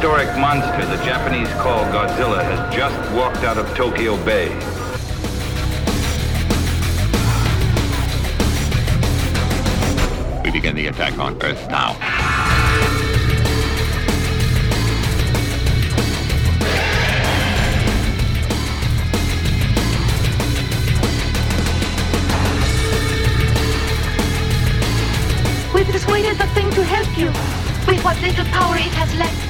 Prehistoric monster the Japanese call Godzilla has just walked out of Tokyo Bay. We begin the attack on Earth now. We persuaded the thing to help you with what little power it has left.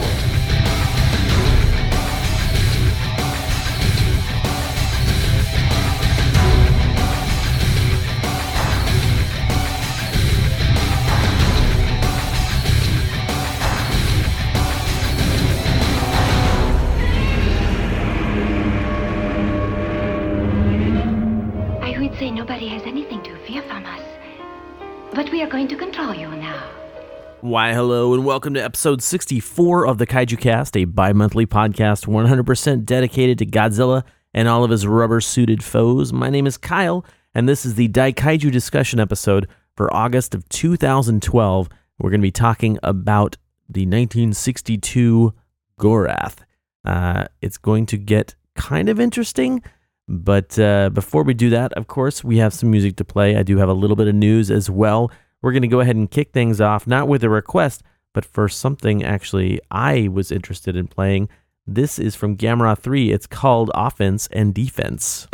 Why, hello, and welcome to episode 64 of the Kaiju Cast, a bi monthly podcast 100% dedicated to Godzilla and all of his rubber suited foes. My name is Kyle, and this is the Daikaiju discussion episode for August of 2012. We're going to be talking about the 1962 Gorath. Uh, it's going to get kind of interesting. But uh, before we do that, of course, we have some music to play. I do have a little bit of news as well. We're going to go ahead and kick things off, not with a request, but for something actually I was interested in playing. This is from Gamera 3. It's called Offense and Defense.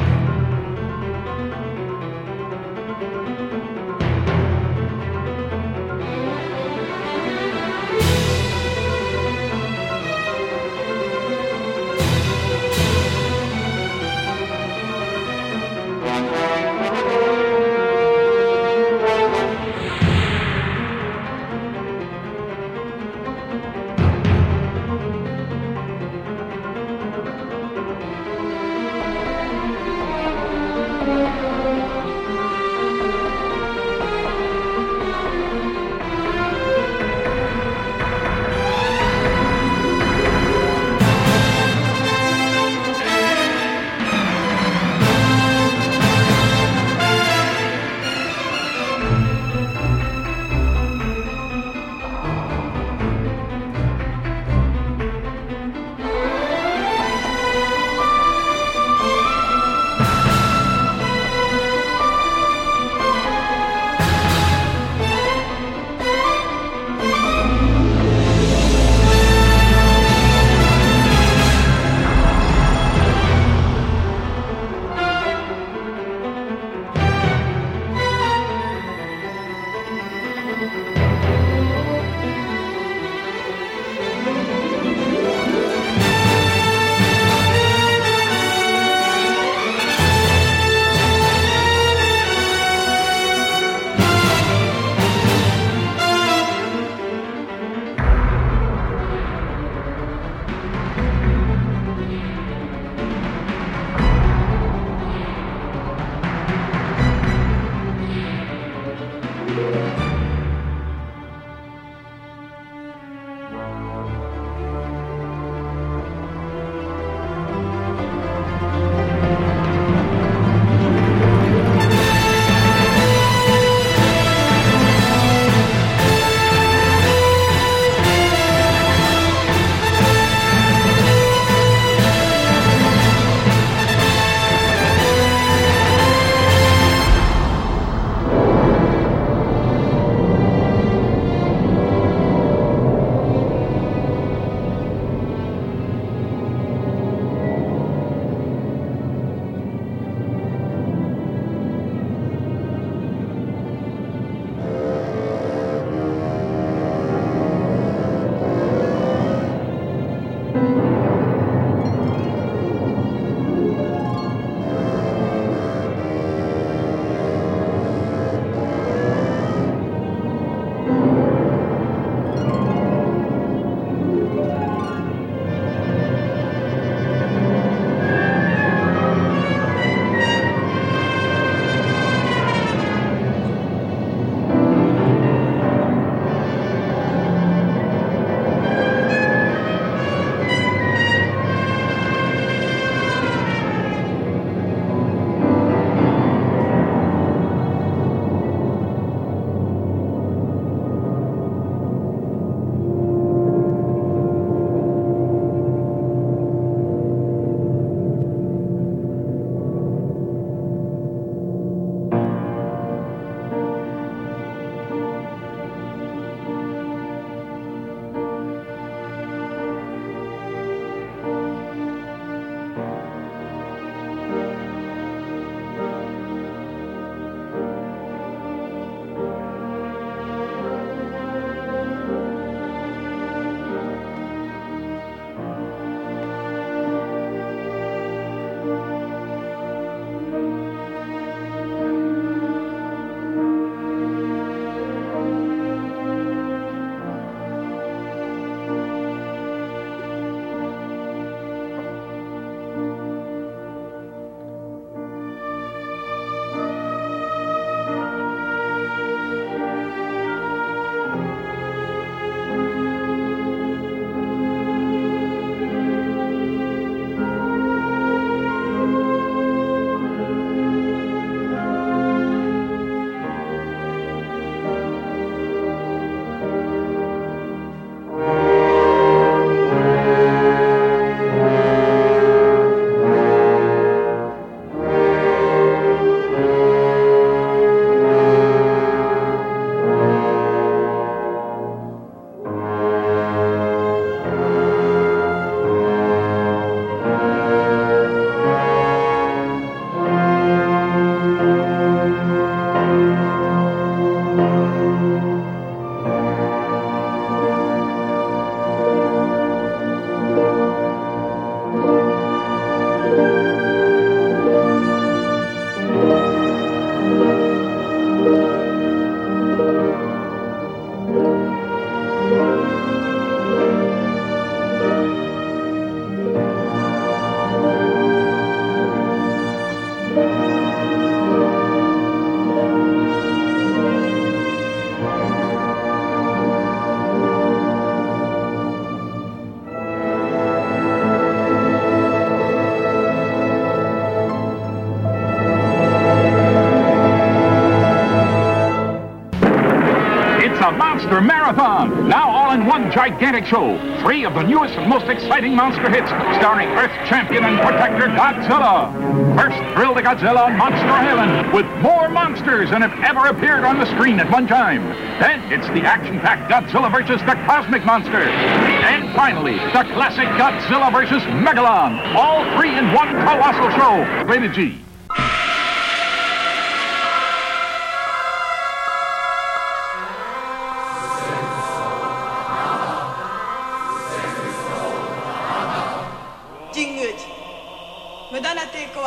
Gigantic show. Three of the newest and most exciting monster hits, starring Earth champion and protector Godzilla. First, thrill the Godzilla on Monster Island with more monsters than have ever appeared on the screen at one time. Then it's the action-packed Godzilla versus the Cosmic Monster. And finally, the classic Godzilla versus Megalon. All three in one colossal show. Rated G.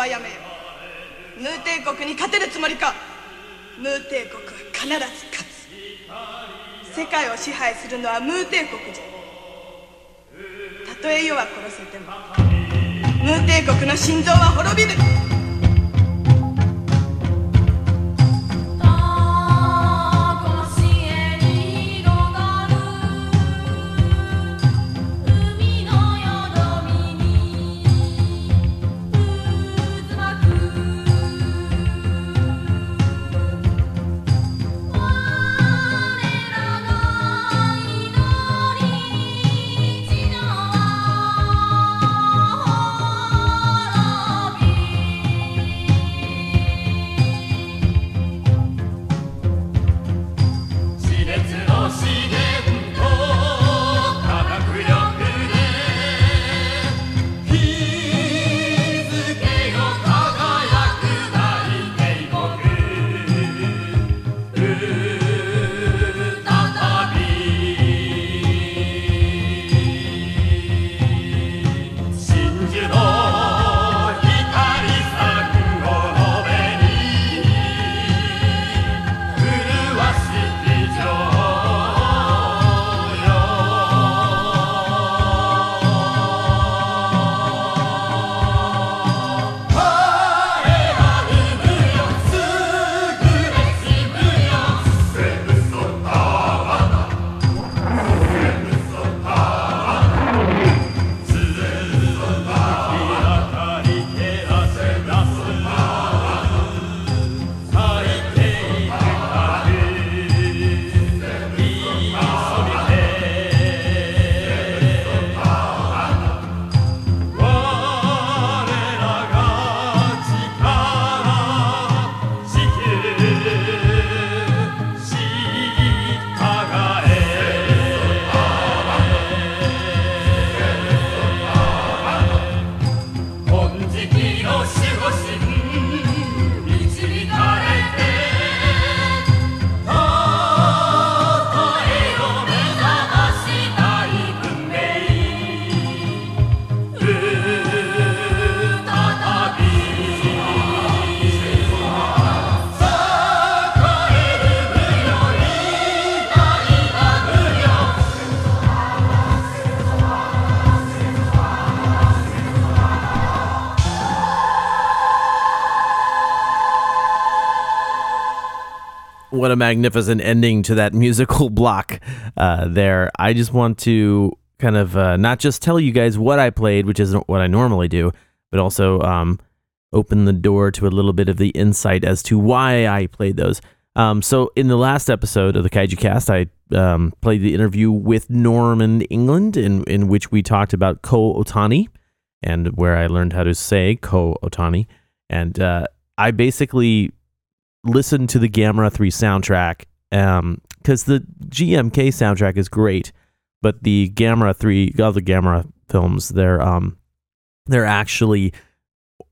はやめよヌー帝国に勝てるつもりか。ムー帝国は必ず勝つ。世界を支配するのはムー帝国じゃ。たとえ世は殺せても。ムー帝国の心臓は滅びる what a magnificent ending to that musical block uh, there. I just want to kind of uh, not just tell you guys what I played, which isn't what I normally do, but also um, open the door to a little bit of the insight as to why I played those. Um, so, in the last episode of the Kaiju Cast, I um, played the interview with Norman England, in, in which we talked about Ko Otani and where I learned how to say Ko Otani. And uh, I basically listen to the Gamera 3 soundtrack um cuz the GMK soundtrack is great, but the Gamera 3 all the Gamera films they're um they're actually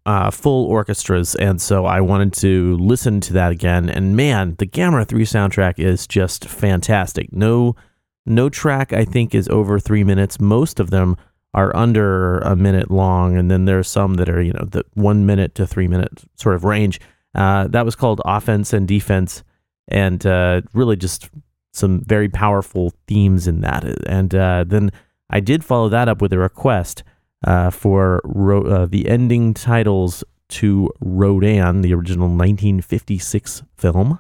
uh, full orchestras, and so I wanted to listen to that again. And man, the Gamera 3 soundtrack is just fantastic. No, no track I think is over three minutes. Most of them are under a minute long, and then there are some that are you know the one minute to three minute sort of range. Uh, that was called Offense and Defense, and uh, really just some very powerful themes in that. And uh, then I did follow that up with a request uh, for ro- uh, the ending titles to Rodan, the original 1956 film.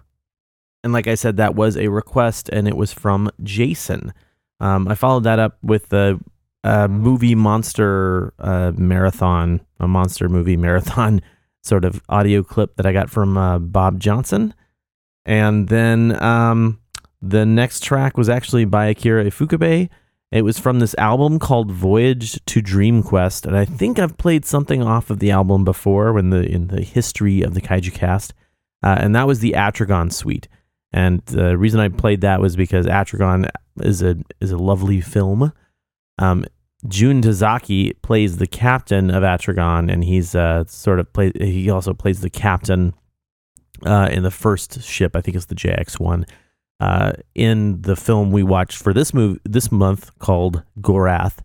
And like I said, that was a request, and it was from Jason. Um, I followed that up with the movie monster marathon, a monster movie marathon sort of audio clip that I got from uh, Bob Johnson. And then um, The next track was actually by Akira Ifukube. It was from this album called Voyage to Dream Quest, and I think I've played something off of the album before in the in the history of the Kaiju Cast, uh, and that was the Atragon Suite. And the reason I played that was because Atragon is a is a lovely film. Um, Jun Tazaki plays the captain of Atragon, and he's uh, sort of play. He also plays the captain uh, in the first ship. I think it's the JX one. Uh, in the film we watched for this move this month called Gorath,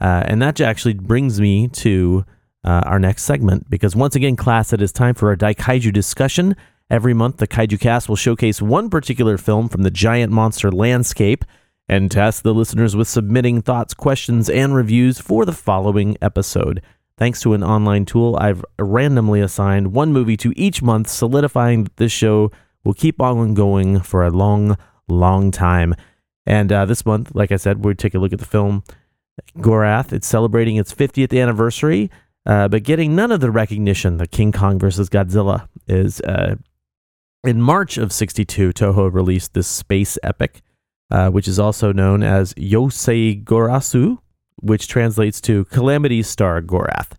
uh, and that actually brings me to uh, our next segment because once again, class, it is time for our Daikaiju discussion. Every month, the Kaiju Cast will showcase one particular film from the giant monster landscape and task the listeners with submitting thoughts, questions, and reviews for the following episode. Thanks to an online tool, I've randomly assigned one movie to each month, solidifying that this show will keep on going for a long, long time. And uh, this month, like I said, we'll take a look at the film Gorath. It's celebrating its 50th anniversary, uh, but getting none of the recognition that King Kong vs. Godzilla is. Uh, in March of 62, Toho released this space epic, uh, which is also known as Yosei Gorasu, which translates to Calamity Star Gorath,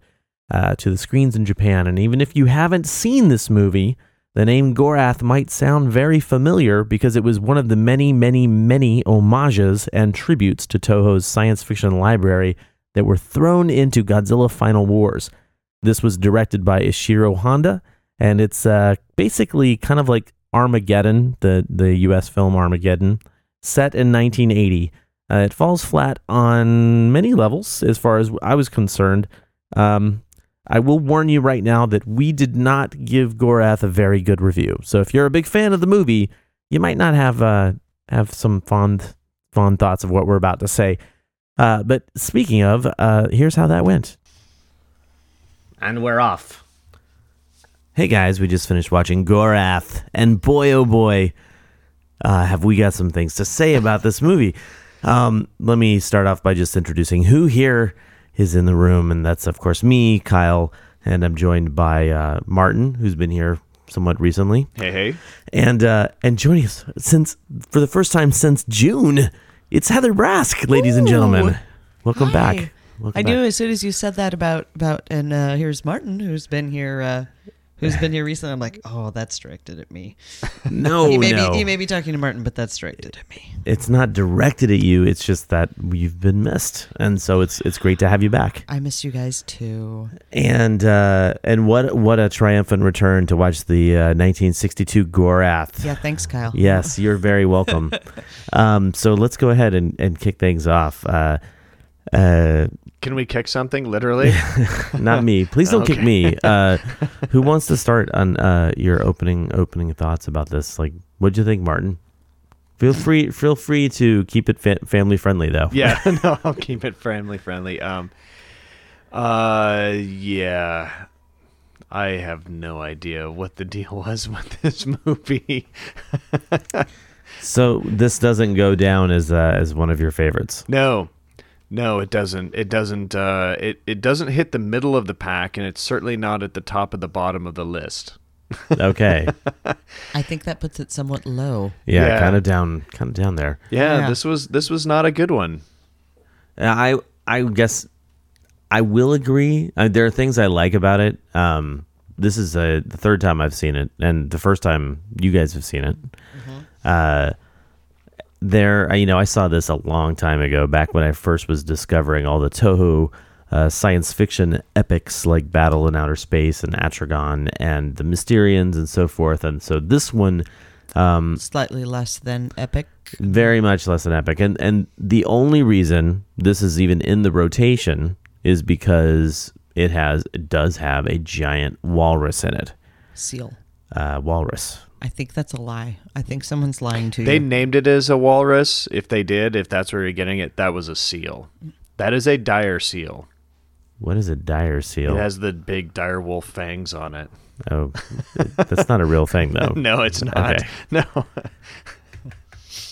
uh, to the screens in Japan. And even if you haven't seen this movie, the name Gorath might sound very familiar because it was one of the many, many, many homages and tributes to Toho's science fiction library that were thrown into Godzilla Final Wars. This was directed by Ishiro Honda, and it's uh, basically kind of like Armageddon, the, the US film Armageddon, set in 1980. Uh, it falls flat on many levels as far as I was concerned. Um, I will warn you right now that we did not give Gorath a very good review. So if you're a big fan of the movie, you might not have uh, have some fond fond thoughts of what we're about to say. Uh, but speaking of, uh, here's how that went. And we're off. Hey guys, we just finished watching Gorath, and boy oh boy, uh, have we got some things to say about this movie. Um, let me start off by just introducing who here is in the room, and that's of course me, Kyle, and I'm joined by uh, Martin, who's been here somewhat recently. Hey, hey. And uh, and joining us since for the first time since June, it's Heather Brask, ladies and gentlemen. Welcome Hi. back. Welcome I back. knew as soon as you said that about about and uh, here's Martin who's been here uh, who's been here recently. I'm like, oh, that's directed at me. No, you may no. be you may be talking to Martin, but that's directed at me. It's not directed at you. It's just that you've been missed, and so it's it's great to have you back. I miss you guys too. And uh, and what what a triumphant return to watch the uh, 1962 Gorath. Yeah, thanks, Kyle. Yes, you're very welcome. um, so let's go ahead and, and kick things off. Uh, uh, Can we kick something literally? not me. Please don't kick me. Uh, who wants to start on uh, your opening opening thoughts about this? Like, what'd you think, Martin? Feel free feel free to keep it fa- family friendly though. yeah, no, I'll keep it family friendly. Um, uh, yeah, I have no idea what the deal was with this movie. So this doesn't go down as uh, as one of your favorites. no, no, it doesn't. It doesn't. Uh, it it doesn't hit the middle of the pack, and it's certainly not at the top of the bottom of the list. Okay. I think that puts it somewhat low. Yeah, Yeah. kind of down, kind of down there. Yeah, Yeah. this was this was not a good one. I I guess I will agree. Uh, there are things I like about it. Um, this is uh the third time I've seen it, and the first time you guys have seen it. Uh, there, you know, I saw this a long time ago, back when I first was discovering all the Toho uh, science fiction epics like Battle in Outer Space and Atragon and the Mysterians and so forth. And so this one, um, Slightly less than epic. very much less than epic and and the only reason this is even in the rotation is because it has it does have a giant walrus in it Seal. uh walrus I think that's a lie. I think someone's lying to you. They named it as a walrus. If they did, if that's where you're getting it, that was a seal. That is a dire seal. what is a dire seal It has the big dire wolf fangs on it. oh that's not a real thing though No, it's not. Okay. No.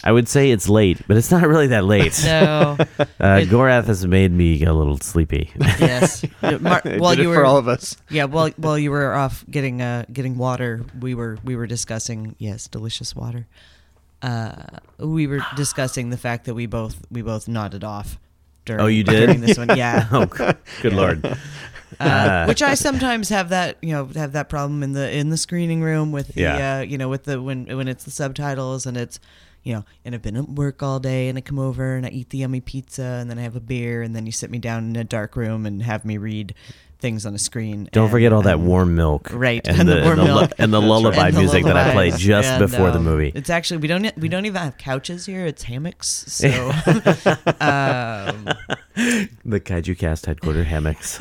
i would say it's late but it's not really that late no. uh gorath has made me a little sleepy yes. Mar- while you were for all of us. Yeah, while while you were off getting uh getting water, we were we were discussing yes, delicious water. uh, we were discussing the fact that we both we both nodded off. During, Oh, you did? during this one, yeah. oh, good lord. Uh, which I sometimes have that you know have that problem in the in the screening room with the Yeah. uh, you know with the when when it's the subtitles and it's you know and I've been at work all day and I come over and I eat the yummy pizza and then I have a beer and then you sit me down in a dark room and have me read things on a screen. Don't and, forget all that um, warm milk, right? And, the, warm and the, milk. and the lullaby And the music that I played just And, before the um, movie. It's actually we don't we don't even have couches here. It's hammocks. So um, the Kaiju Cast headquarter hammocks.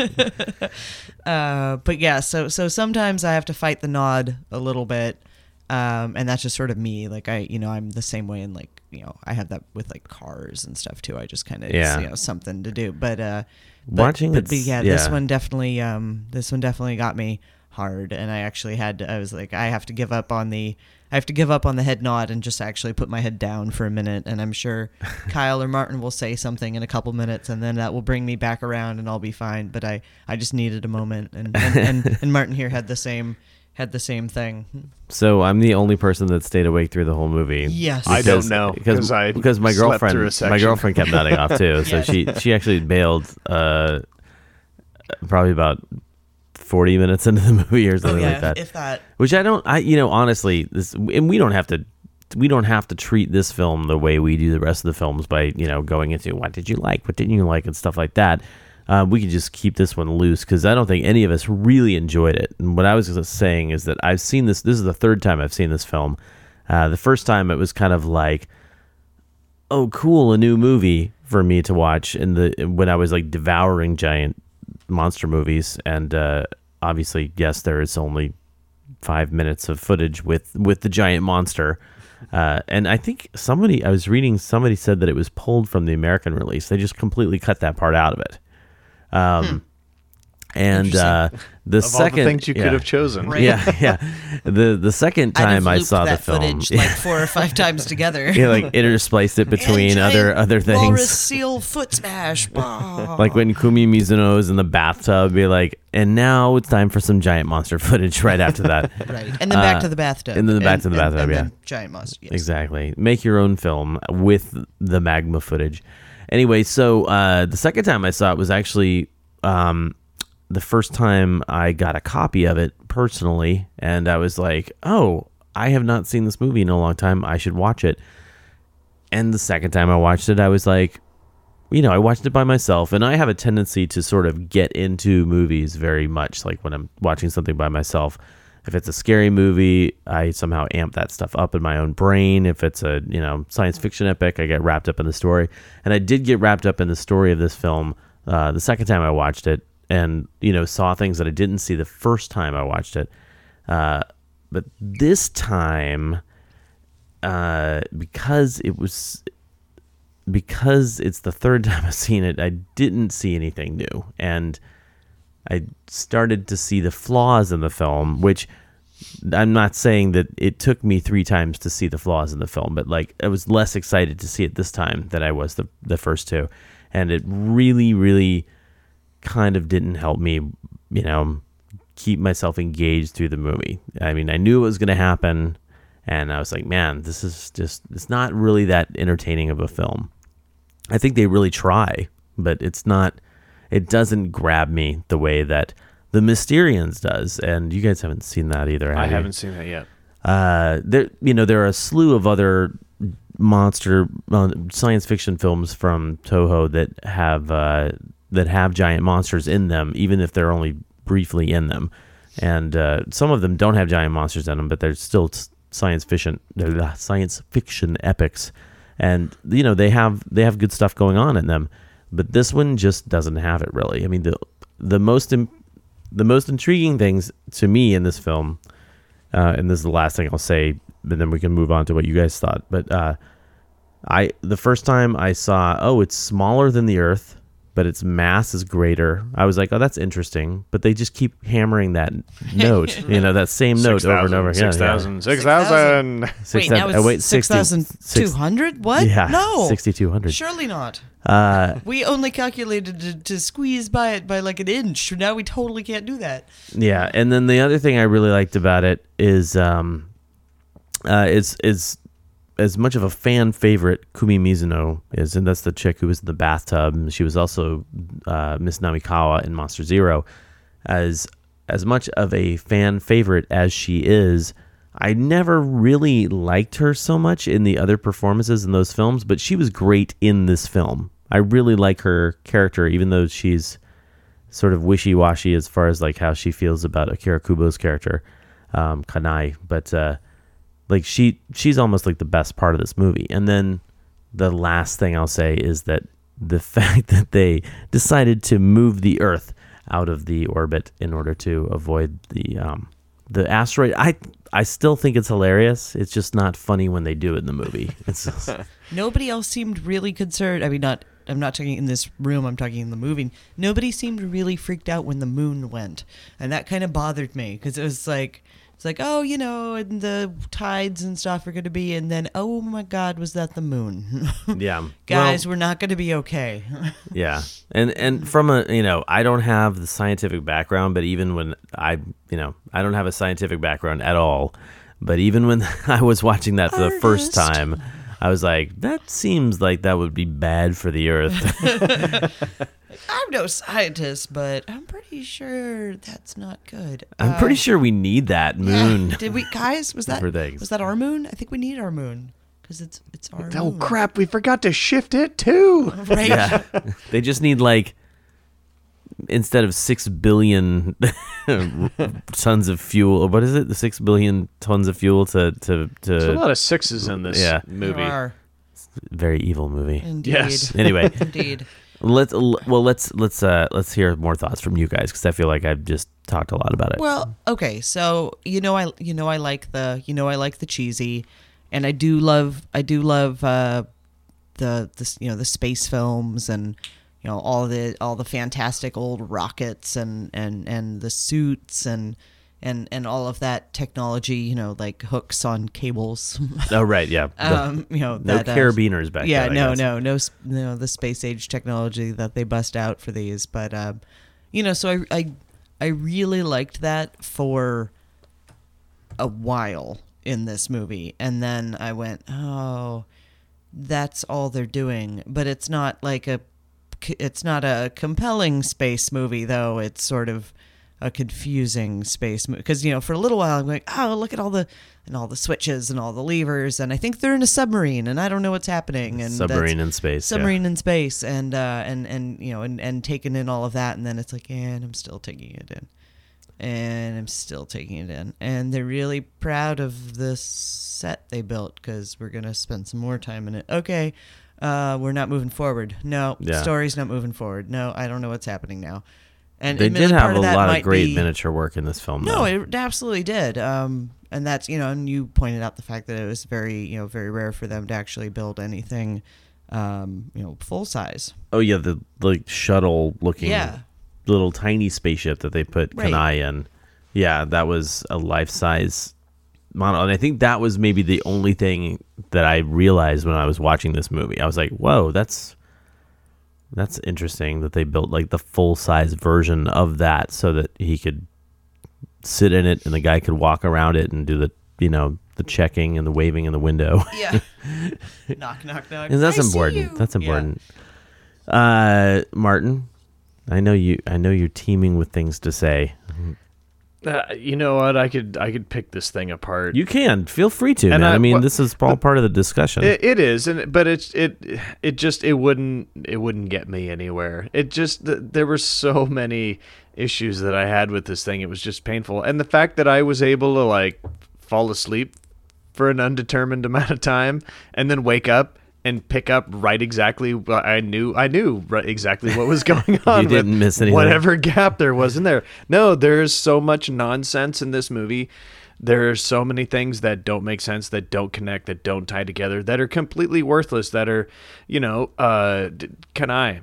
uh, but yeah, so so sometimes I have to fight the nod a little bit, um, and that's just sort of me. Like I, you know, I'm the same way in like you know I have that with like cars and stuff too. I just kind of Yeah. you know something to do. But uh, but, Watching but, but it's- yeah, this one definitely um this one definitely got me hard, and I actually had to, I was like I have to give up on the. I have to give up on the head nod and just actually put my head down for a minute. And I'm sure Kyle or Martin will say something in a couple minutes, and then that will bring me back around, and I'll be fine. But I, I just needed a moment, and and, and, and Martin here had the same had the same thing. So I'm the only person that stayed awake through the whole movie. Yes. I don't know, because 'cause I because my girlfriend my girlfriend kept nodding off too. So Yes. she she actually bailed uh, probably about forty minutes into the movie or something Oh, yeah, like that. if that. Which I don't I you know honestly this and we don't have to we don't have to treat this film the way we do the rest of the films by you know going into what did you like what didn't you like and stuff like that. Uh, we could just keep this one loose because I don't think any of us really enjoyed it. And what I was saying is that I've seen this. This is the third time I've seen this film. Uh, the first time it was kind of like, oh, cool, a new movie for me to watch. And the when I was like devouring giant monster movies, and uh, obviously, yes, there is only five minutes of footage with with the giant monster. Uh, and I think somebody I was reading somebody said that it was pulled from the American release. They just completely cut that part out of it. Um, and uh, the Of all the second things you could have chosen. Right. yeah, yeah. The the second time I looped saw the film, footage like four or five times together. yeah, like interspliced it between And other other things. Walrus seal foot smash. Bah. like when Kumi Mizuno is in the bathtub, be like, and now it's time for some giant monster footage right after that. Right. And then back Uh, to the bathtub. And then back And- to the bathtub, and yeah. giant monster. Yes. Exactly. Make your own film with the magma footage. Anyway, so uh, the second time I saw it was actually um, the first time I got a copy of it personally, and I was like, "Oh, I have not seen this movie in a long time. I should watch it." And the second time I watched it, I was like, you know, I watched it by myself, and I have a tendency to sort of get into movies very much. Like when I'm watching something by myself, if it's a scary movie, I somehow amp that stuff up in my own brain. If it's a you know science fiction epic, I get wrapped up in the story, and I did get wrapped up in the story of this film uh, the second time I watched it, and you know saw things that I didn't see the first time I watched it. Uh, but this time, uh, because it was because it's the third time I've seen it, I didn't see anything new. And I started to see the flaws in the film, which I'm not saying that it took me three times to see the flaws in the film, but like I was less excited to see it this time than I was the, the first two. And it really, really kind of didn't help me, you know, keep myself engaged through the movie. I mean, I knew it was going to happen. And I was like, man, this is just, it's not really that entertaining of a film. I think they really try, but it's not, it doesn't grab me the way that the Mysterians does. And you guys haven't seen that either. I have you? haven't seen that yet. Uh, there, you know, there are a slew of other monster uh, science fiction films from Toho that have uh, that have giant monsters in them, even if they're only briefly in them. And uh, some of them don't have giant monsters in them, but they're still science fiction, they're science fiction epics. And you know, they have they have good stuff going on in them, but this one just doesn't have it really. I mean, the the most im- the most intriguing things to me in this film uh, and this is the last thing I'll say, but then we can move on to what you guys thought. But uh, I the first time I saw, oh, it's smaller than the Earth, but its mass is greater. I was like, oh, that's interesting. But they just keep hammering that note, you know, that same note over and over. Yeah, 6,000, yeah. 6,000. Wait, Six now thousand- it's oh, wait, six 60 thousand two six- hundred. What? Yeah, no, 6,200. Surely not. Uh, We only calculated to, to squeeze by it by like an inch. Now we totally can't do that. Yeah, and then the other thing I really liked about it is um, uh, is is as much of a fan favorite Kumi Mizuno is, and that's the chick who was in the bathtub. She was also uh, Miss Namikawa in Monster Zero. As as much of a fan favorite as she is, I never really liked her so much in the other performances in those films, but she was great in this film. I really like her character, even though she's sort of wishy washy as far as like how she feels about Akira Kubo's character, um, Kanai. But uh, like she she's almost like the best part of this movie. And then the last thing I'll say is that the fact that they decided to move the Earth out of the orbit in order to avoid the um, the asteroid. I I still think it's hilarious. It's just not funny when they do it in the movie. It's just, Nobody else seemed really concerned. I mean, not. I'm not talking in this room. I'm talking in the movie. Nobody seemed really freaked out when the moon went, and that kind of bothered me because it was like, it's like, oh, you know, and the tides and stuff are going to be, and then, oh my God, was that the moon? yeah, Guys, Well, we're not going to be okay. yeah, and and from a you know I don't have the scientific background, but even when I you know I don't have a scientific background at all, but even when I was watching that for the first time. I was like, that seems like that would be bad for the earth. I'm no scientist, but I'm pretty sure that's not good. I'm Uh, pretty sure we need that moon. Did we, guys? Was that was that our moon? I think we need our moon because it's it's our Oh moon. crap! We forgot to shift it too. Right. Yeah. they just need like instead of six billion tons of fuel. What is it? The six billion tons of fuel to to to. There's a lot of sixes in this yeah. movie. There are. Very evil movie. Indeed. Yes. Anyway, Indeed. let's well let's let's uh let's hear more thoughts from you guys because I feel like I've just talked a lot about it. Well, okay, so you know I you know I like the you know I like the cheesy, and I do love I do love uh, the the you know the space films and you know all the all the fantastic old rockets and and and the suits and and and all of that technology you know like hooks on cables. oh right, yeah. The- um, you know no that, uh, carabiners back yeah, then. No, no, no, no, the space age technology that they bust out for these, but um, you know, so I, I, I really liked that for a while in this movie, and then I went, oh, that's all they're doing, but it's not like a, it's not a compelling space movie though. It's sort of a confusing space movie because you know for a little while I'm like, oh, look at all the and all the switches and all the levers, and I think they're in a submarine, and I don't know what's happening. And Submarine in space, yeah. submarine in space, and uh, and and you know, and and taking in all of that, and then it's like, and I'm still taking it in, and I'm still taking it in, and they're really proud of the set they built because we're gonna spend some more time in it. Okay. Uh, we're not moving forward. No, Yeah. story's not moving forward. No, I don't know what's happening now. And they did have a that lot of great be- miniature work in this film. no, though. it absolutely did. Um, and that's you know, and you pointed out the fact that it was very you know very rare for them to actually build anything, um, you know, full size. Oh yeah, the like shuttle looking Yeah. little tiny spaceship that they put Right. Kanai in. Yeah, that was a life size model, and I think that was maybe the only thing that I realized when I was watching this movie. I was like, "Whoa, that's that's interesting that they built like the full size version of that so that he could sit in it and the guy could walk around it and do the you know the checking and the waving in the window." Yeah. knock knock knock. And that's I important. That's Yeah. important. Uh, Martin, I know you. I know you're teeming with things to say. Uh, you know what? I could I could pick this thing apart. You can feel free to, And man. I, I- mean, well, this is all part of the discussion. It, it is, and but it's it it just it wouldn't it wouldn't get me anywhere. It just th- there were so many issues that I had with this thing. It was just painful, and the fact that I was able to like fall asleep for an undetermined amount of time and then wake up and pick up right exactly what I knew I knew right exactly what was going on. with didn't miss anything. Whatever gap there was in there. No, there's so much nonsense in this movie. There are so many things that don't make sense, that don't connect, that don't tie together, that are completely worthless. That are, you know, uh, can I?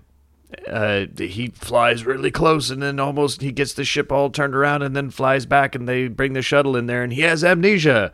Uh, he flies really close, and then almost he gets the ship all turned around, and then flies back, and they bring the shuttle in there, and he has amnesia.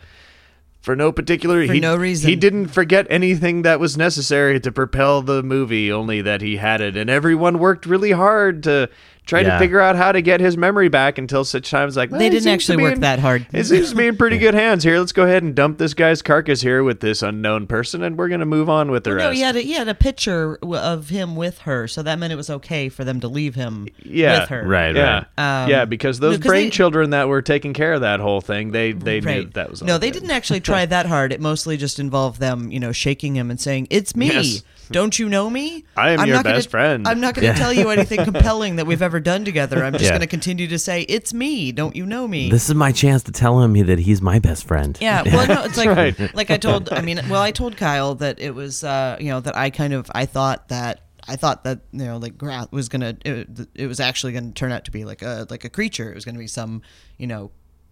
For no particular For he, no reason. He didn't forget anything that was necessary to propel the movie, only that he had it, and everyone worked really hard to try to figure out how to get his memory back until such times like They "Well, he didn't actually work in- that hard. It seems to be in pretty good hands here. Let's go ahead and dump this guy's carcass here with this unknown person, and we're gonna move on with the Well, rest. no, he had a, he had a picture of him with her, so that meant it was okay for them to leave him yeah, with her. Right, Yeah, right. Um, yeah, because those no, 'cause brain they- children that were taking care of that whole thing, they they knew Right. that, that was no, all they didn't actually try that hard. It mostly just involved them, you know, shaking him and saying, "It's me. Yes. Don't you know me? I am I'm your not gonna- best friend." I'm not going to Yeah. tell you anything compelling that we've ever done together. I'm just Yeah. going to continue to say, "It's me. Don't you know me?" This is my chance to tell him that he's my best friend. Yeah, well, no, it's like right. like I told. I mean, well, I told Kyle that it was, uh, you know, that I kind of I thought that I thought that you know like Grath was gonna it, it was actually gonna turn out to be like a like a creature. It was gonna be some you know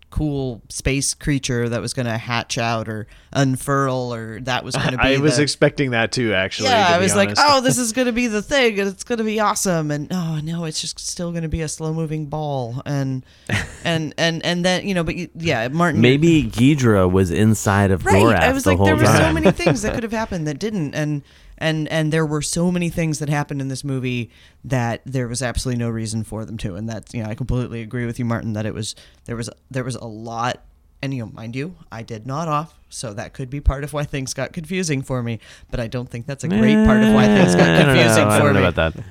cool space creature that was gonna hatch out or unfurl or that was gonna be. I was the, expecting that too. Actually, yeah, to I be was like, oh, this is gonna be the thing, and it's gonna be awesome. And oh no, it's just still gonna be a slow moving ball. And and and and then you know, but you- yeah, Martin. Maybe Ghidorah was inside of right. Gorath I was the like, whole there were so many things that could have happened that didn't, and and and there were so many things that happened in this movie that there was absolutely no reason for them to. And that's you know, I completely agree with you, Martin, that it was there was there was a lot. And you know, mind you, I did not off, so that could be part of why things got confusing for me. But I don't think that's a great part of why eh, things got I don't know. confusing I for don't know me. about that.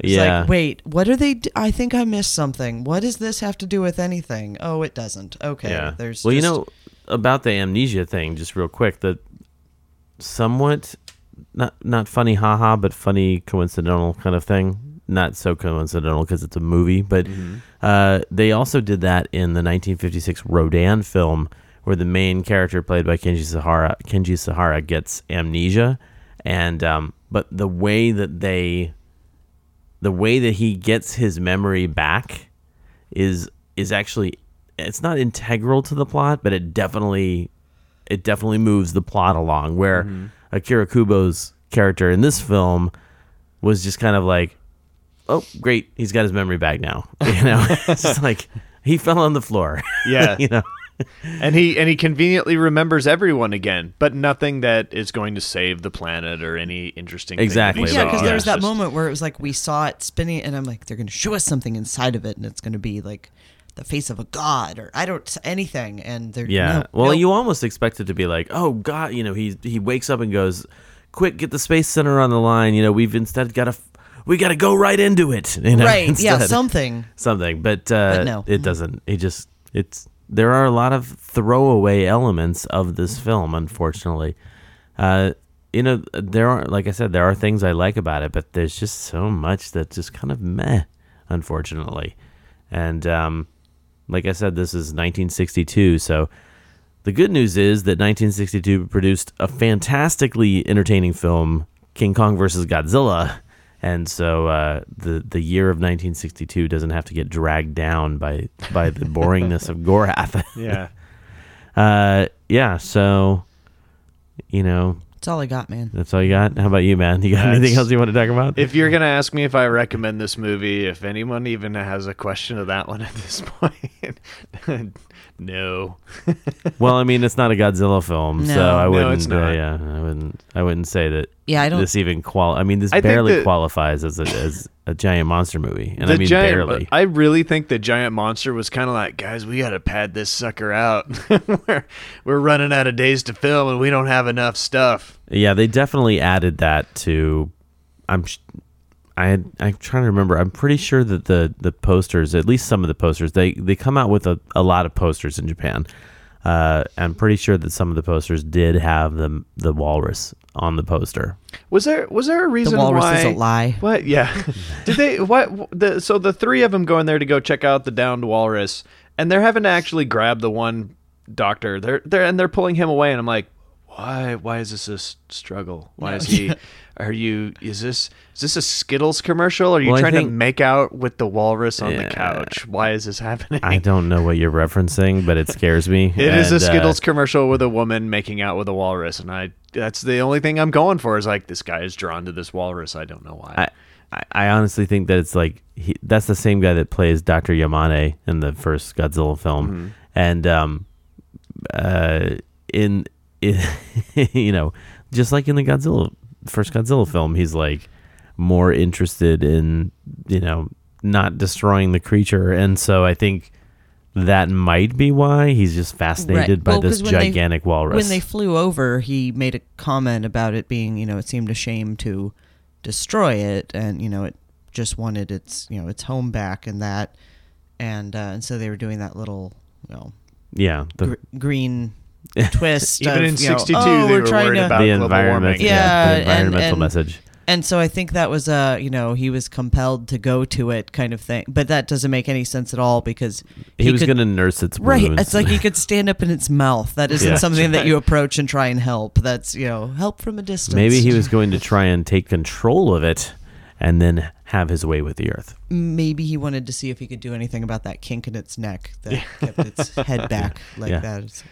It's yeah. like, wait, what are they? D- I think I missed something. What does this have to do with anything? Oh, it doesn't. Okay, yeah. there's. well, you know about the amnesia thing, just real quick. The somewhat not not funny, haha, but funny coincidental kind of thing. Not so coincidental because it's a movie, but Mm-hmm. uh, they also did that in the 1956 Rodan film, where the main character played by Kenji Sahara, Kenji Sahara, gets amnesia, and um, but the way that they, the way that he gets his memory back, is is actually it's not integral to the plot, but it definitely it definitely moves the plot along. Where Akira Kubo's character in this film was just kind of like, oh great, he's got his memory back now. You know, it's just like he fell on the floor. Yeah. you know. and he and he conveniently remembers everyone again, but nothing that is going to save the planet or any interesting. Exactly. he Yeah, because there was that just- moment where it was like we saw it spinning, and I'm like, they're going to show us something inside of it, and it's going to be like the face of a god or I don't anything, and they're Yeah. no, well, no. you almost expect it to be like, oh God, you know, he he wakes up and goes, quick, get the space center on the line. You know, we've instead got to. We got to go right into it, you know, right, yeah, something. something, but, uh, But no. it doesn't. It just it's there are a lot of throwaway elements of this film, unfortunately. Uh, you know, there are like I said, there are things I like about it, but there's just so much that's just kind of meh, unfortunately. And um, like I said, this is 1962, so the good news is that 1962 produced a fantastically entertaining film, King Kong versus Godzilla, and so uh, the the year of 1962 doesn't have to get dragged down by by the boringness of Gorath. Yeah. uh, yeah. So, you know, That's all I got, man. that's all you got. How about you, man? You got anything else you want to talk about? If you're gonna ask me if I recommend this movie, if anyone even has a question of that one at this point, no. well, I mean, it's not a Godzilla film, so I No, wouldn't. it's uh, yeah, I wouldn't. I wouldn't say that. Yeah, I don't- This even qual. I mean, this I think barely that- qualifies as a as a giant monster movie, and I mean giant, barely. I really think the giant monster was kind of like, guys, we gotta pad this sucker out. we're, we're running out of days to film, and we don't have enough stuff. Yeah, they definitely added that to. I'm. sh- I had, I'm trying to remember. I'm pretty sure that the the posters, at least some of the posters, they they come out with a, a lot of posters in Japan. Uh, I'm pretty sure that some of the posters did have the the walrus on the poster. Was there was there a reason why? walrus why? is a lie. What? Yeah. Did they? What? The so the three of them go in there to go check out the downed walrus, and they're having to actually grab the one doctor. They're they're and they're pulling him away, and I'm like, why? Why is this a struggle? Why is he? Are you? Is this? Is this a Skittles commercial? Are you Well, trying think- to make out with the walrus on Yeah. the couch? Why is this happening? I don't know what you're referencing, but it scares me. It is And, a uh, Skittles commercial with a woman making out with a walrus, and I. That's the only thing I'm going for. Is like this guy is drawn to this walrus. I don't know why. I, I, I honestly think that it's like he, that's the same guy that plays Dr. Yamane in the first Godzilla film, Mm-hmm. and um, uh, in, in you know, just like in the Godzilla first Godzilla film, he's like more interested in you know not destroying the creature, and so I think that might be why he's just fascinated Right. by Well, this when they- gigantic walrus. When they flew over, he made a comment about it being, you know, it seemed a shame to destroy it, and you know, it just wanted its, you know, its home back, and that, and uh, and so they were doing that little, you know, yeah, the, gr- green twist. Even of, in you know, 62, oh, they we're were trying worried to, about the global environment, warming. yeah, Yeah, the and- environmental and- message. And so I think that was a, you know, he was compelled to go to it kind of thing. But that doesn't make any sense at all because He, was going to nurse its wounds. Right. It's like he could stand up in its mouth. That isn't Yeah. something that you approach and try and help. That's, you know, help from a distance. Maybe he was going to try and take control of it and then have his way with the earth. Maybe he wanted to see if he could do anything about that kink in its neck that kept its head back like Yeah. that.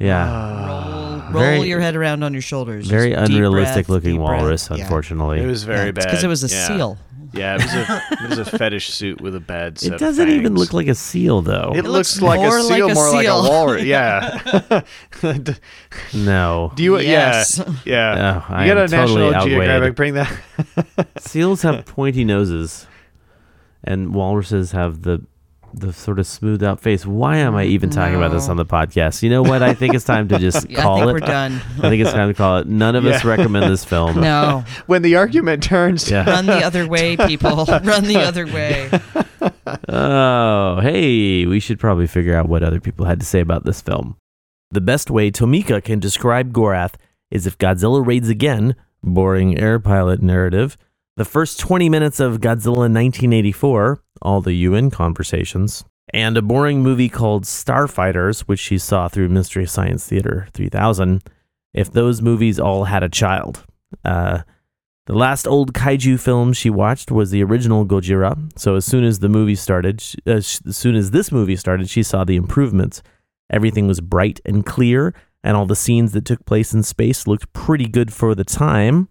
It's Yeah. roll roll Very- your head around on your shoulders. Very Just deep unrealistic breath, looking deep breath. walrus, Yeah. unfortunately. It was very Yeah, it's bad 'cause it was a Yeah. seal. Yeah, it was a it was a fetish suit with a bad set It of doesn't even fangs. look like a seal, though. It, looks, looks like a more like seal, a more like a seal. walrus. Yeah. no. Do you? Yes. Yeah. Yeah. Oh, I you got am a totally National outweighed. Geographic bring that. Seals have pointy noses, and walruses have the the sort of smoothed out face. Why am I even talking about this on the podcast? You know what? I think it's time to just Yeah, I call think it. we're done. I think it's time to call it. None of us recommend this film. No. when the argument turns. Yeah. Run the other way, people. Run the other way. Oh, hey, we should probably figure out what other people had to say about this film. The best way Tomika can describe Gorath is if Godzilla raids again, boring air pilot narrative, the first 20 minutes of Godzilla 1984, all the UN conversations, and a boring movie called Starfighters, which she saw through Mystery Science Theater 3000, if those movies all had a child. Uh, the last old kaiju film she watched was the original Gojira. So as soon as the movie started, uh, as soon as this movie started, she saw the improvements. Everything was bright and clear, and all the scenes that took place in space looked pretty good for the time.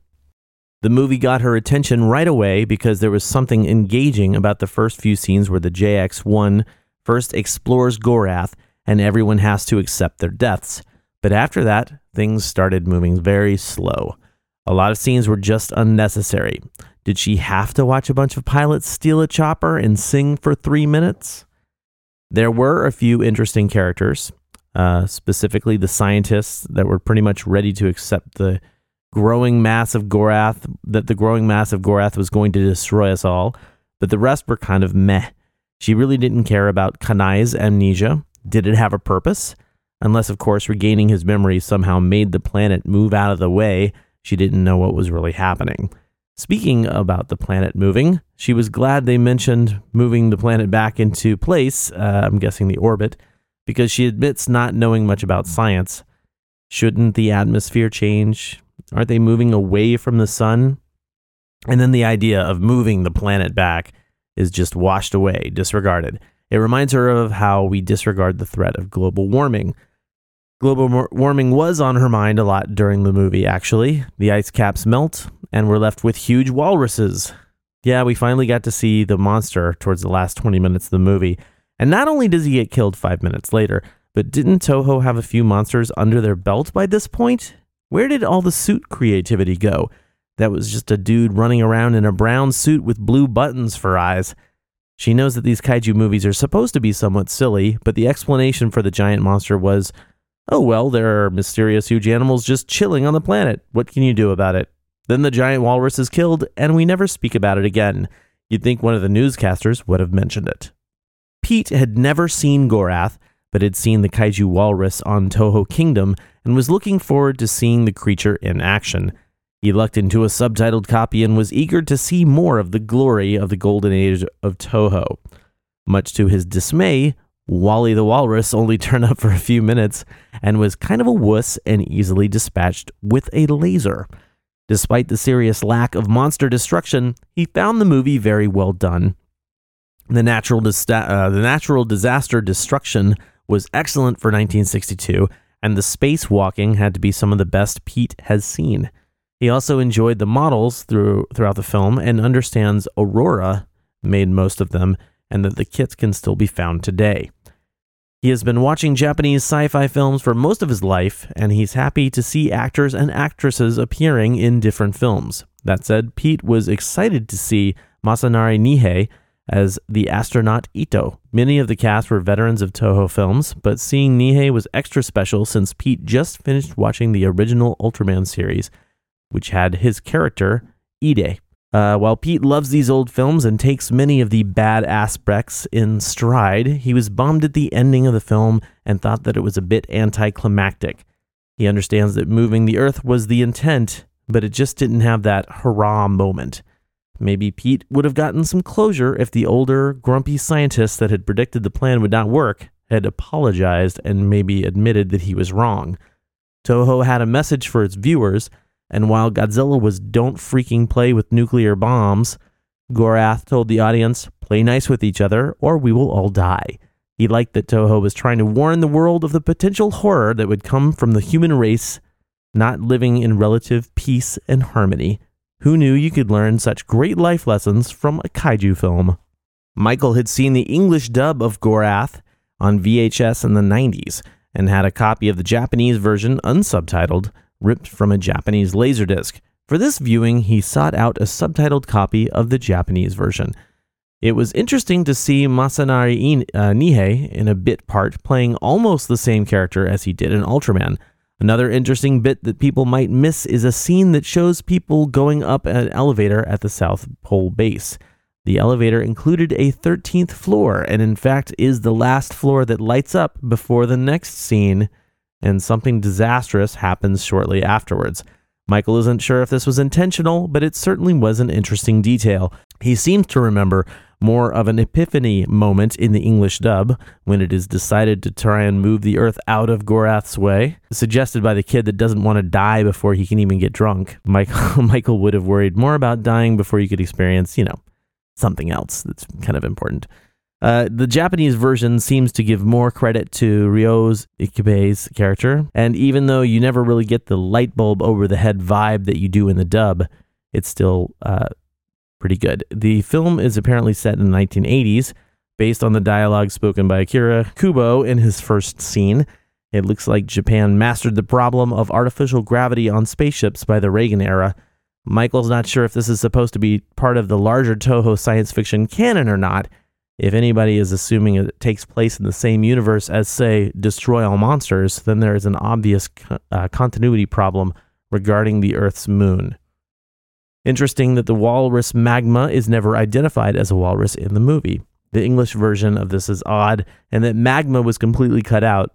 The movie got her attention right away because there was something engaging about the first few scenes where the JX1 first explores Gorath and everyone has to accept their deaths. But after that, things started moving very slow. A lot of scenes were just unnecessary. Did she have to watch a bunch of pilots steal a chopper and sing for three minutes? There were a few interesting characters, uh, specifically the scientists that were pretty much ready to accept the growing mass of Gorath, that the growing mass of Gorath was going to destroy us all, but the rest were kind of meh. She really didn't care about Kanai's amnesia. Did it have a purpose? Unless, of course, regaining his memory somehow made the planet move out of the way, she didn't know what was really happening. Speaking about the planet moving, she was glad they mentioned moving the planet back into place, uh, I'm guessing the orbit, because she admits not knowing much about science. Shouldn't the atmosphere change? Aren't they moving away from the sun? And then the idea of moving the planet back is just washed away, disregarded. It reminds her of how we disregard the threat of global warming. Global warming was on her mind a lot during the movie, actually. The ice caps melt, and we're left with huge walruses. Yeah, we finally got to see the monster towards the last 20 minutes of the movie. And not only does he get killed five minutes later, but didn't Toho have a few monsters under their belt by this point? Where did all the suit creativity go? That was just a dude running around in a brown suit with blue buttons for eyes. She knows that these kaiju movies are supposed to be somewhat silly, but the explanation for the giant monster was oh, well, there are mysterious huge animals just chilling on the planet. What can you do about it? Then the giant walrus is killed, and we never speak about it again. You'd think one of the newscasters would have mentioned it. Pete had never seen Gorath, but had seen the kaiju walrus on Toho Kingdom and was looking forward to seeing the creature in action. He lucked into a subtitled copy and was eager to see more of the glory of the golden age of Toho. Much to his dismay, Wally the Walrus only turned up for a few minutes and was kind of a wuss and easily dispatched with a laser. Despite the serious lack of monster destruction, he found the movie very well done. The natural, dis- uh, the natural disaster destruction was excellent for 1962, and the spacewalking had to be some of the best Pete has seen. He also enjoyed the models through, throughout the film and understands Aurora made most of them and that the kits can still be found today. He has been watching Japanese sci fi films for most of his life, and he's happy to see actors and actresses appearing in different films. That said, Pete was excited to see Masanari Nihei as the astronaut Ito. Many of the cast were veterans of Toho films, but seeing Nihei was extra special since Pete just finished watching the original Ultraman series, which had his character, Ide. Uh, while Pete loves these old films and takes many of the bad aspects in stride, he was bummed at the ending of the film and thought that it was a bit anticlimactic. He understands that moving the Earth was the intent, but it just didn't have that hurrah moment. Maybe Pete would have gotten some closure if the older, grumpy scientist that had predicted the plan would not work had apologized and maybe admitted that he was wrong. Toho had a message for its viewers and while Godzilla was don't freaking play with nuclear bombs, Gorath told the audience, play nice with each other or we will all die. He liked that Toho was trying to warn the world of the potential horror that would come from the human race not living in relative peace and harmony. Who knew you could learn such great life lessons from a kaiju film? Michael had seen the English dub of Gorath on VHS in the 90s and had a copy of the Japanese version unsubtitled ripped from a Japanese Laserdisc. For this viewing, he sought out a subtitled copy of the Japanese version. It was interesting to see Masanari uh, Nihei in a bit part playing almost the same character as he did in Ultraman. Another interesting bit that people might miss is a scene that shows people going up an elevator at the South Pole base. The elevator included a 13th floor and, in fact, is the last floor that lights up before the next scene and something disastrous happens shortly afterwards. Michael isn't sure if this was intentional, but it certainly was an interesting detail. He seems to remember more of an epiphany moment in the English dub when it is decided to try and move the earth out of Gorath's way, suggested by the kid that doesn't want to die before he can even get drunk. Michael Michael would have worried more about dying before you could experience, you know, something else that's kind of important. Uh, the Japanese version seems to give more credit to Ryo's Ikebe's character, and even though you never really get the light bulb over the head vibe that you do in the dub, it's still uh, pretty good. The film is apparently set in the 1980s, based on the dialogue spoken by Akira Kubo in his first scene. It looks like Japan mastered the problem of artificial gravity on spaceships by the Reagan era. Michael's not sure if this is supposed to be part of the larger Toho science fiction canon or not if anybody is assuming it takes place in the same universe as, say, Destroy All Monsters, then there is an obvious uh, continuity problem regarding the Earth's moon. Interesting that the walrus magma is never identified as a walrus in the movie. The English version of this is odd, and that magma was completely cut out,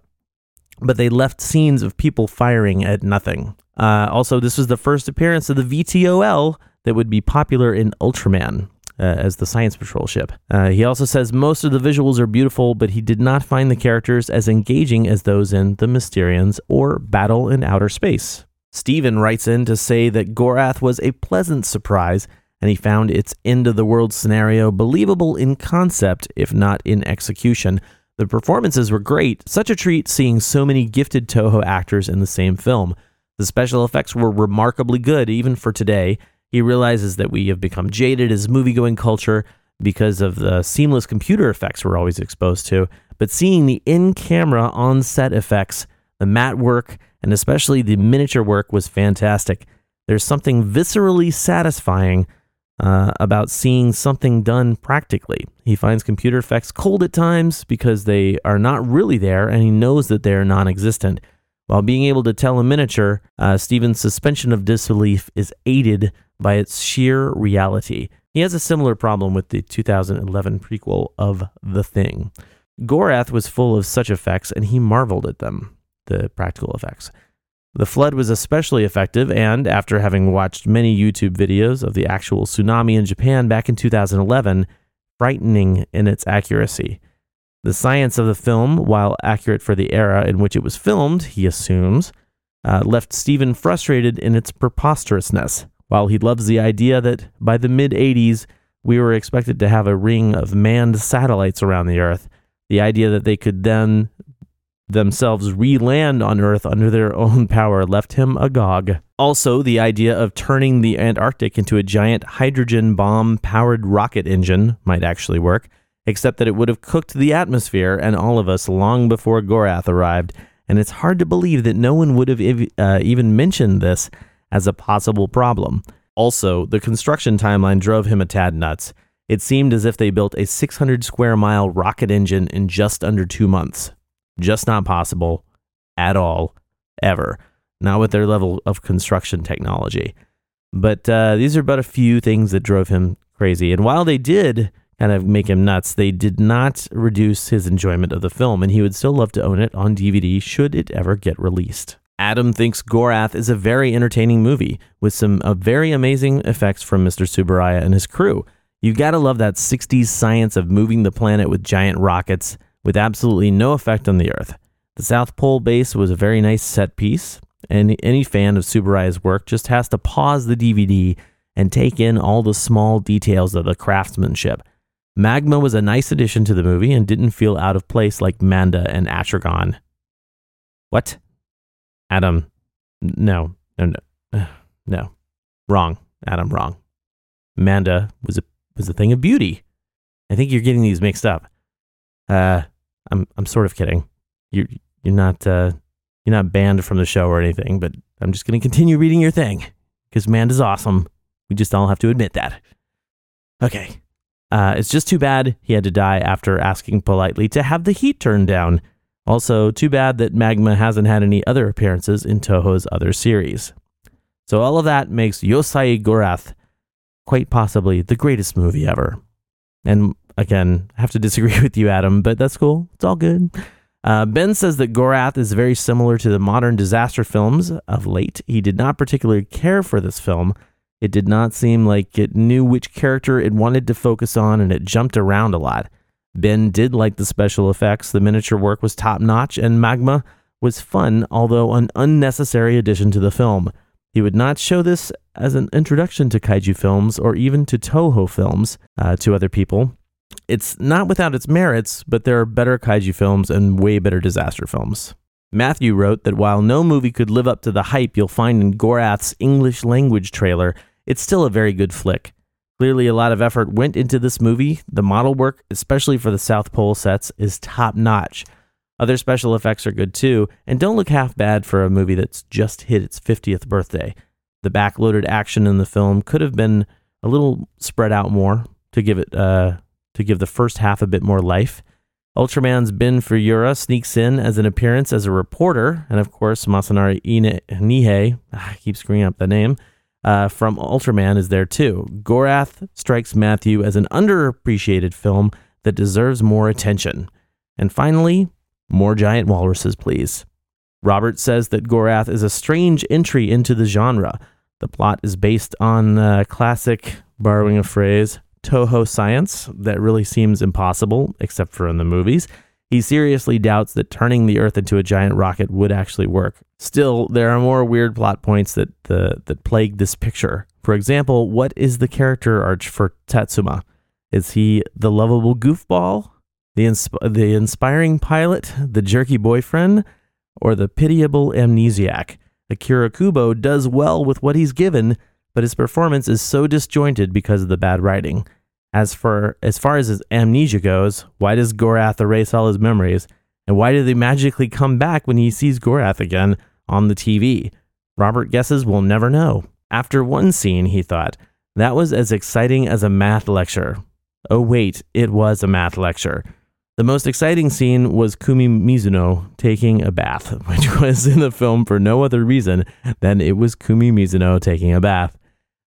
but they left scenes of people firing at nothing. Uh, also, this was the first appearance of the VTOL that would be popular in Ultraman uh, as the Science Patrol ship. Uh, he also says most of the visuals are beautiful, but he did not find the characters as engaging as those in The Mysterians or Battle in Outer Space. Steven writes in to say that Gorath was a pleasant surprise, and he found its end of the world scenario believable in concept, if not in execution. The performances were great, such a treat seeing so many gifted Toho actors in the same film. The special effects were remarkably good, even for today, he realizes that we have become jaded as movie-going culture because of the seamless computer effects we're always exposed to. But seeing the in-camera on-set effects, the matte work, and especially the miniature work was fantastic. There's something viscerally satisfying uh, about seeing something done practically. He finds computer effects cold at times because they are not really there, and he knows that they are non existent. While being able to tell a miniature, uh, Steven's suspension of disbelief is aided by its sheer reality. He has a similar problem with the 2011 prequel of The Thing. Gorath was full of such effects, and he marveled at them, the practical effects. The flood was especially effective, and after having watched many YouTube videos of the actual tsunami in Japan back in 2011, frightening in its accuracy. The science of the film, while accurate for the era in which it was filmed, he assumes, uh, left Steven frustrated in its preposterousness. While he loves the idea that by the mid 80s, we were expected to have a ring of manned satellites around the Earth, the idea that they could then themselves re land on Earth under their own power left him agog. Also, the idea of turning the Antarctic into a giant hydrogen bomb powered rocket engine might actually work. except that it would have cooked the atmosphere and all of us long before Gorath arrived, and it's hard to believe that no one would have ev- uh, even mentioned this as a possible problem. Also, the construction timeline drove him a tad nuts. It seemed as if they built a 600 square mile rocket engine in just under two months. Just not possible at all, ever. Not with their level of construction technology. But uh, these are but a few things that drove him crazy. And while they did kind of make him nuts, they did not reduce his enjoyment of the film, and he would still love to own it on DVD should it ever get released. Adam thinks Gorath is a very entertaining movie with some uh, very amazing effects from Mr. Tsuburaya and his crew. You gotta love that 60s science of moving the planet with giant rockets with absolutely no effect on the Earth. The South Pole base was a very nice set piece, and any fan of Tsuburaya's work just has to pause the DVD and take in all the small details of the craftsmanship. Magma was a nice addition to the movie and didn't feel out of place like Manda and Atragon. What? Adam, no, no, no, no, wrong. Adam, wrong. Manda was a was a thing of beauty. I think you're getting these mixed up. Uh, I'm I'm sort of kidding. You're you're not uh, you're not banned from the show or anything, but I'm just gonna continue reading your thing because Manda's awesome. We just all have to admit that. Okay. Uh, it's just too bad he had to die after asking politely to have the heat turned down. Also, too bad that Magma hasn't had any other appearances in Toho's other series. So, all of that makes Yosei Gorath quite possibly the greatest movie ever. And again, I have to disagree with you, Adam, but that's cool. It's all good. Uh, ben says that Gorath is very similar to the modern disaster films of late. He did not particularly care for this film. It did not seem like it knew which character it wanted to focus on, and it jumped around a lot. Ben did like the special effects, the miniature work was top notch, and Magma was fun, although an unnecessary addition to the film. He would not show this as an introduction to kaiju films or even to Toho films uh, to other people. It's not without its merits, but there are better kaiju films and way better disaster films. Matthew wrote that while no movie could live up to the hype you'll find in Gorath's English language trailer, it's still a very good flick. Clearly, a lot of effort went into this movie. The model work, especially for the South Pole sets, is top notch. Other special effects are good too, and don't look half bad for a movie that's just hit its 50th birthday. The backloaded action in the film could have been a little spread out more to give it uh, to give the first half a bit more life. Ultraman's Ben Fuyura sneaks in as an appearance as a reporter, and of course Masanari Ine- Nihei, ah, I keep screwing up the name, uh, from Ultraman is there too. Gorath strikes Matthew as an underappreciated film that deserves more attention. And finally, more giant walruses, please. Robert says that Gorath is a strange entry into the genre. The plot is based on uh, classic, borrowing a phrase, Toho science that really seems impossible, except for in the movies. He seriously doubts that turning the Earth into a giant rocket would actually work. Still, there are more weird plot points that uh, that plague this picture. For example, what is the character arch for Tatsuma? Is he the lovable goofball, the insp- the inspiring pilot, the jerky boyfriend, or the pitiable amnesiac? Akira Kubo does well with what he's given, but his performance is so disjointed because of the bad writing. As for as far as his amnesia goes, why does Gorath erase all his memories? And why do they magically come back when he sees Gorath again on the TV? Robert guesses we'll never know. After one scene, he thought, that was as exciting as a math lecture. Oh, wait, it was a math lecture. The most exciting scene was Kumi Mizuno taking a bath, which was in the film for no other reason than it was Kumi Mizuno taking a bath.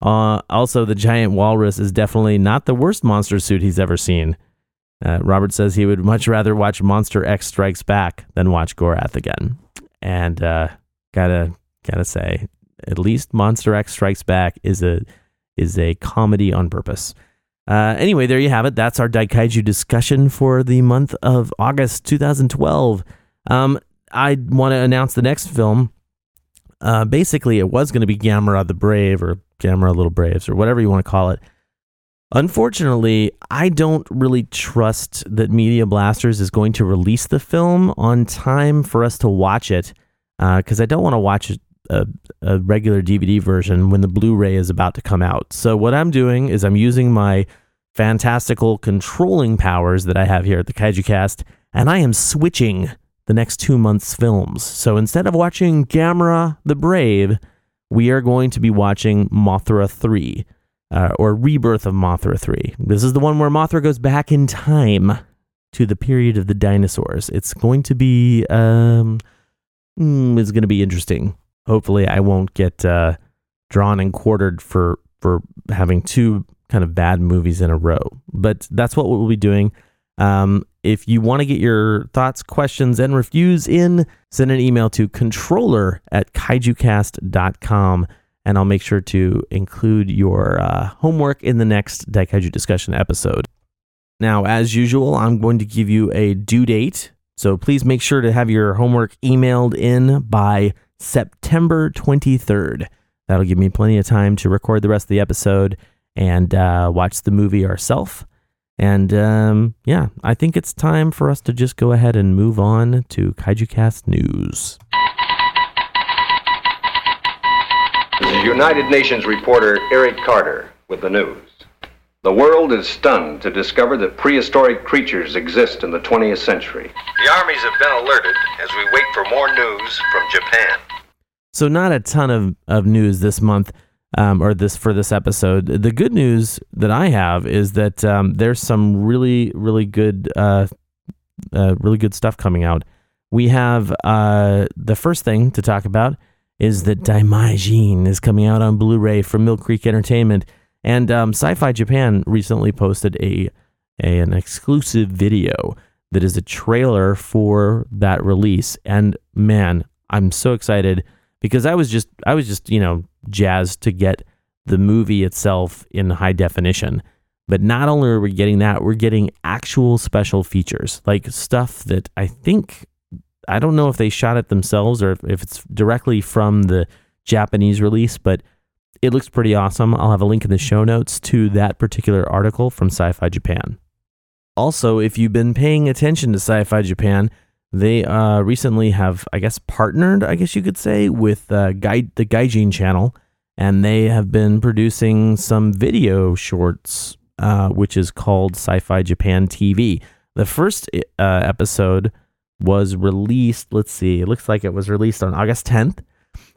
Uh, also, the giant walrus is definitely not the worst monster suit he's ever seen. Uh, Robert says he would much rather watch Monster X Strikes Back than watch Gorath again. And uh, gotta gotta say, at least Monster X Strikes Back is a is a comedy on purpose. Uh, anyway, there you have it. That's our Daikaiju discussion for the month of August 2012. Um, I want to announce the next film. Uh, basically, it was going to be Gamera the Brave or Gamera Little Braves or whatever you want to call it. Unfortunately, I don't really trust that Media Blasters is going to release the film on time for us to watch it because uh, I don't want to watch a, a, regular DVD version when the Blu ray is about to come out. So, what I'm doing is I'm using my fantastical controlling powers that I have here at the Kaiju Cast, and I am switching the next two months' films. So instead of watching Gamera the Brave, we are going to be watching Mothra 3, uh, or Rebirth of Mothra 3. This is the one where Mothra goes back in time to the period of the dinosaurs. It's going to be, um, mm, it's going to be interesting. Hopefully, I won't get uh, drawn and quartered for for having two kind of bad movies in a row. But that's what we'll be doing. Um, if you want to get your thoughts, questions, and reviews in, send an email to controller at kaijucast.com and I'll make sure to include your uh, homework in the next Daikaiju discussion episode. Now, as usual, I'm going to give you a due date. So please make sure to have your homework emailed in by September 23rd. That'll give me plenty of time to record the rest of the episode and uh, watch the movie ourselves. And um, yeah, I think it's time for us to just go ahead and move on to KaijuCast News. This is United Nations reporter Eric Carter with the news. The world is stunned to discover that prehistoric creatures exist in the 20th century. The armies have been alerted as we wait for more news from Japan. So, not a ton of, of news this month. Um, or this for this episode. The good news that I have is that um, there's some really, really good, uh, uh, really good stuff coming out. We have uh, the first thing to talk about is that Daimajin is coming out on Blu-ray from Mill Creek Entertainment, and um, Sci-Fi Japan recently posted a, a an exclusive video that is a trailer for that release. And man, I'm so excited because I was just I was just you know jazzed to get the movie itself in high definition. But not only are we getting that, we're getting actual special features, like stuff that I think I don't know if they shot it themselves or if it's directly from the Japanese release, but it looks pretty awesome. I'll have a link in the show notes to that particular article from Sci Fi Japan. Also, if you've been paying attention to Sci Fi Japan, they uh, recently have, I guess, partnered, I guess you could say, with uh, Gai- the Gaijin channel, and they have been producing some video shorts, uh, which is called Sci Fi Japan TV. The first uh, episode was released, let's see, it looks like it was released on August 10th,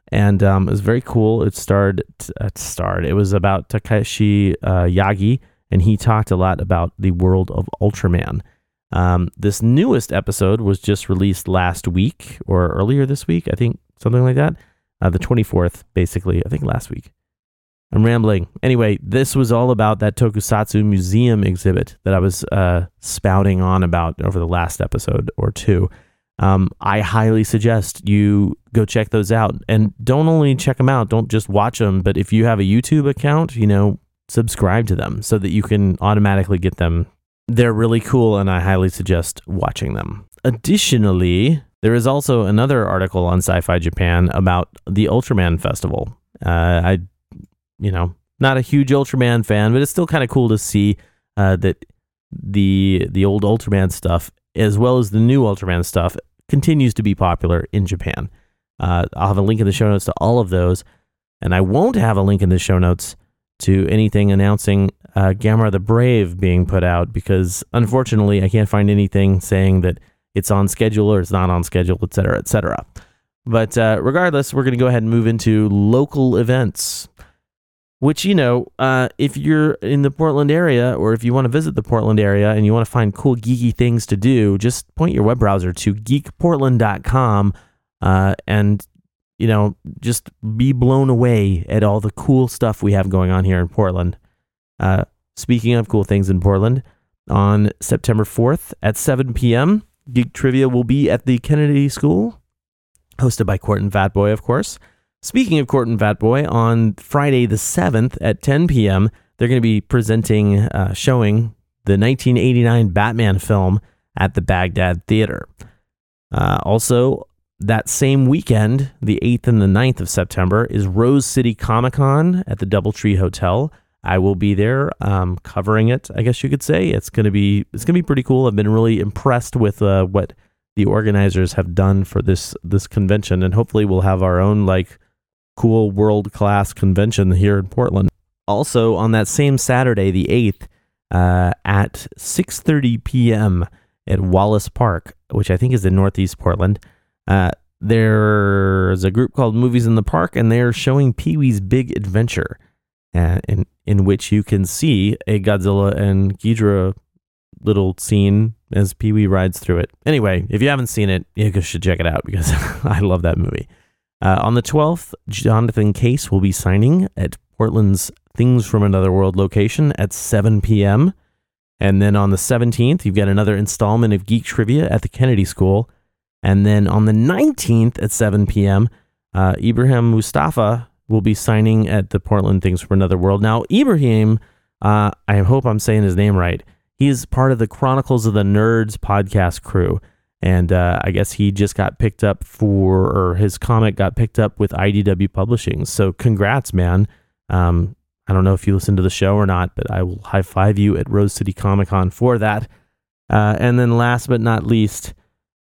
and um, it was very cool. It starred, it starred, it was about Takashi uh, Yagi, and he talked a lot about the world of Ultraman. Um, this newest episode was just released last week or earlier this week, I think, something like that. Uh, the 24th, basically, I think last week. I'm rambling. Anyway, this was all about that Tokusatsu museum exhibit that I was uh, spouting on about over the last episode or two. Um, I highly suggest you go check those out. And don't only check them out, don't just watch them, but if you have a YouTube account, you know, subscribe to them so that you can automatically get them they're really cool, and I highly suggest watching them. Additionally, there is also another article on Sci Fi Japan about the Ultraman Festival. Uh, I, you know, not a huge Ultraman fan, but it's still kind of cool to see uh, that the the old Ultraman stuff, as well as the new Ultraman stuff, continues to be popular in Japan. Uh, I'll have a link in the show notes to all of those, and I won't have a link in the show notes to anything announcing uh, Gamera the Brave being put out because unfortunately I can't find anything saying that it's on schedule or it's not on schedule, et cetera, et cetera. But uh, regardless, we're going to go ahead and move into local events, which, you know, uh, if you're in the Portland area or if you want to visit the Portland area and you want to find cool, geeky things to do, just point your web browser to geekportland.com uh, and, you know, just be blown away at all the cool stuff we have going on here in Portland. Uh, speaking of cool things in Portland, on September 4th at 7 p.m., Geek Trivia will be at the Kennedy School, hosted by Court and Fatboy, of course. Speaking of Court and Fatboy, on Friday the 7th at 10 p.m., they're going to be presenting, uh, showing the 1989 Batman film at the Baghdad Theater. Uh, also, that same weekend, the 8th and the 9th of September, is Rose City Comic Con at the Doubletree Hotel. I will be there um, covering it. I guess you could say it's gonna be it's gonna be pretty cool. I've been really impressed with uh, what the organizers have done for this this convention, and hopefully we'll have our own like cool world class convention here in Portland. Also on that same Saturday, the eighth, uh, at 6:30 p.m. at Wallace Park, which I think is in Northeast Portland. Uh, there's a group called Movies in the Park, and they're showing Pee Wee's Big Adventure, uh, in in which you can see a Godzilla and Ghidorah little scene as Pee Wee rides through it. Anyway, if you haven't seen it, you should check it out because I love that movie. Uh, on the 12th, Jonathan Case will be signing at Portland's Things from Another World location at 7 p.m. And then on the 17th, you've got another installment of Geek Trivia at the Kennedy School. And then on the 19th at 7 p.m., uh, Ibrahim Moustafa will be signing at the Portland Things from Another World. Now, Ibrahim, uh, I hope I'm saying his name right. He's part of the Chronicles of the Nerds podcast crew. And uh, I guess he just got picked up for, or his comic got picked up with IDW Publishing. So congrats, man. Um, I don't know if you listen to the show or not, but I will high five you at Rose City Comic Con for that. Uh, and then last but not least,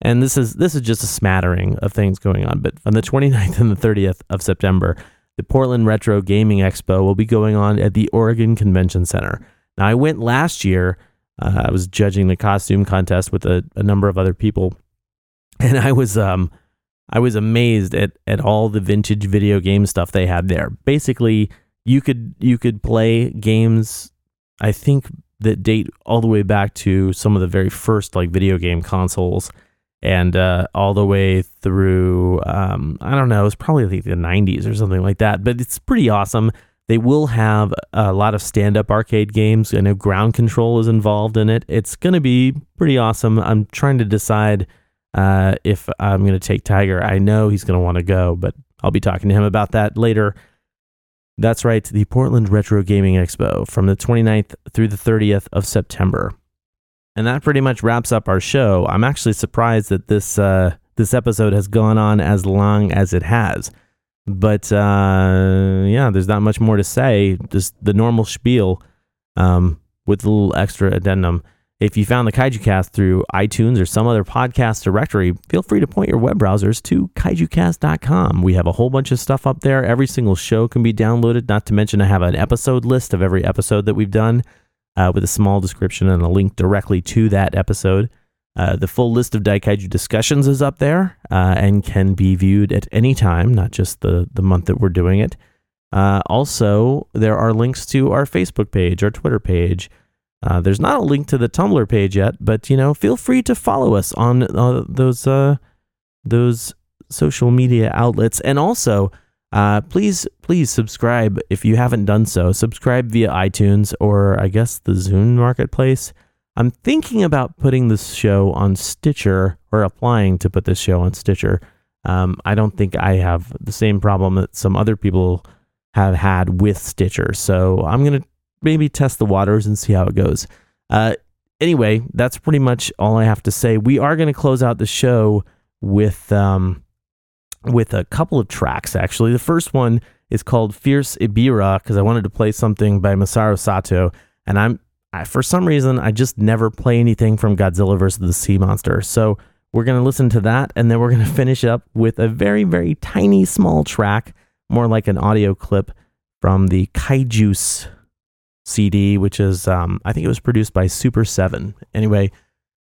and this is this is just a smattering of things going on, but on the 29th and the 30th of September, the Portland Retro Gaming Expo will be going on at the Oregon Convention Center. Now, I went last year. Uh, I was judging the costume contest with a, a number of other people, and I was um I was amazed at at all the vintage video game stuff they had there. Basically, you could you could play games I think that date all the way back to some of the very first like video game consoles and uh, all the way through um, I don't know, it's probably like the 90s or something like that, but it's pretty awesome. They will have a lot of stand-up arcade games. I know ground control is involved in it. It's going to be pretty awesome. I'm trying to decide uh, if I'm going to take Tiger. I know he's going to want to go, but I'll be talking to him about that later. That's right, the Portland Retro Gaming Expo from the 29th through the 30th of September. And that pretty much wraps up our show. I'm actually surprised that this uh, this episode has gone on as long as it has. But uh, yeah, there's not much more to say. Just the normal spiel um, with a little extra addendum. If you found the Kaiju Cast through iTunes or some other podcast directory, feel free to point your web browsers to kaijucast.com. We have a whole bunch of stuff up there. Every single show can be downloaded, not to mention I have an episode list of every episode that we've done uh, with a small description and a link directly to that episode. Uh, the full list of Daikaiju discussions is up there uh, and can be viewed at any time, not just the, the month that we're doing it. Uh, also, there are links to our Facebook page, our Twitter page, uh, there's not a link to the Tumblr page yet, but you know, feel free to follow us on uh, those those social media outlets, and also uh, please please subscribe if you haven't done so. Subscribe via iTunes or I guess the Zune Marketplace. I'm thinking about putting this show on Stitcher or applying to put this show on Stitcher. Um, I don't think I have the same problem that some other people have had with Stitcher, so I'm gonna maybe test the waters and see how it goes. Uh, anyway, that's pretty much all I have to say. We are going to close out the show with um, with a couple of tracks. Actually, the first one is called "Fierce Ebirah because I wanted to play something by Masaru Sato, and I'm I, for some reason I just never play anything from Godzilla vs. the Sea Monster. So we're going to listen to that, and then we're going to finish up with a very very tiny small track, more like an audio clip from the Kaijuice CD, which is, um, I think it was produced by Super 7. Anyway,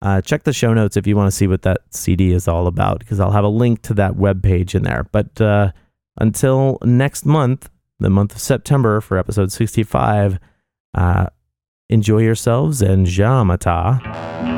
uh, check the show notes if you want to see what that CD is all about, because I'll have a link to that web page in there. But uh, until next month, the month of September for episode 65, uh, enjoy yourselves and Jamata.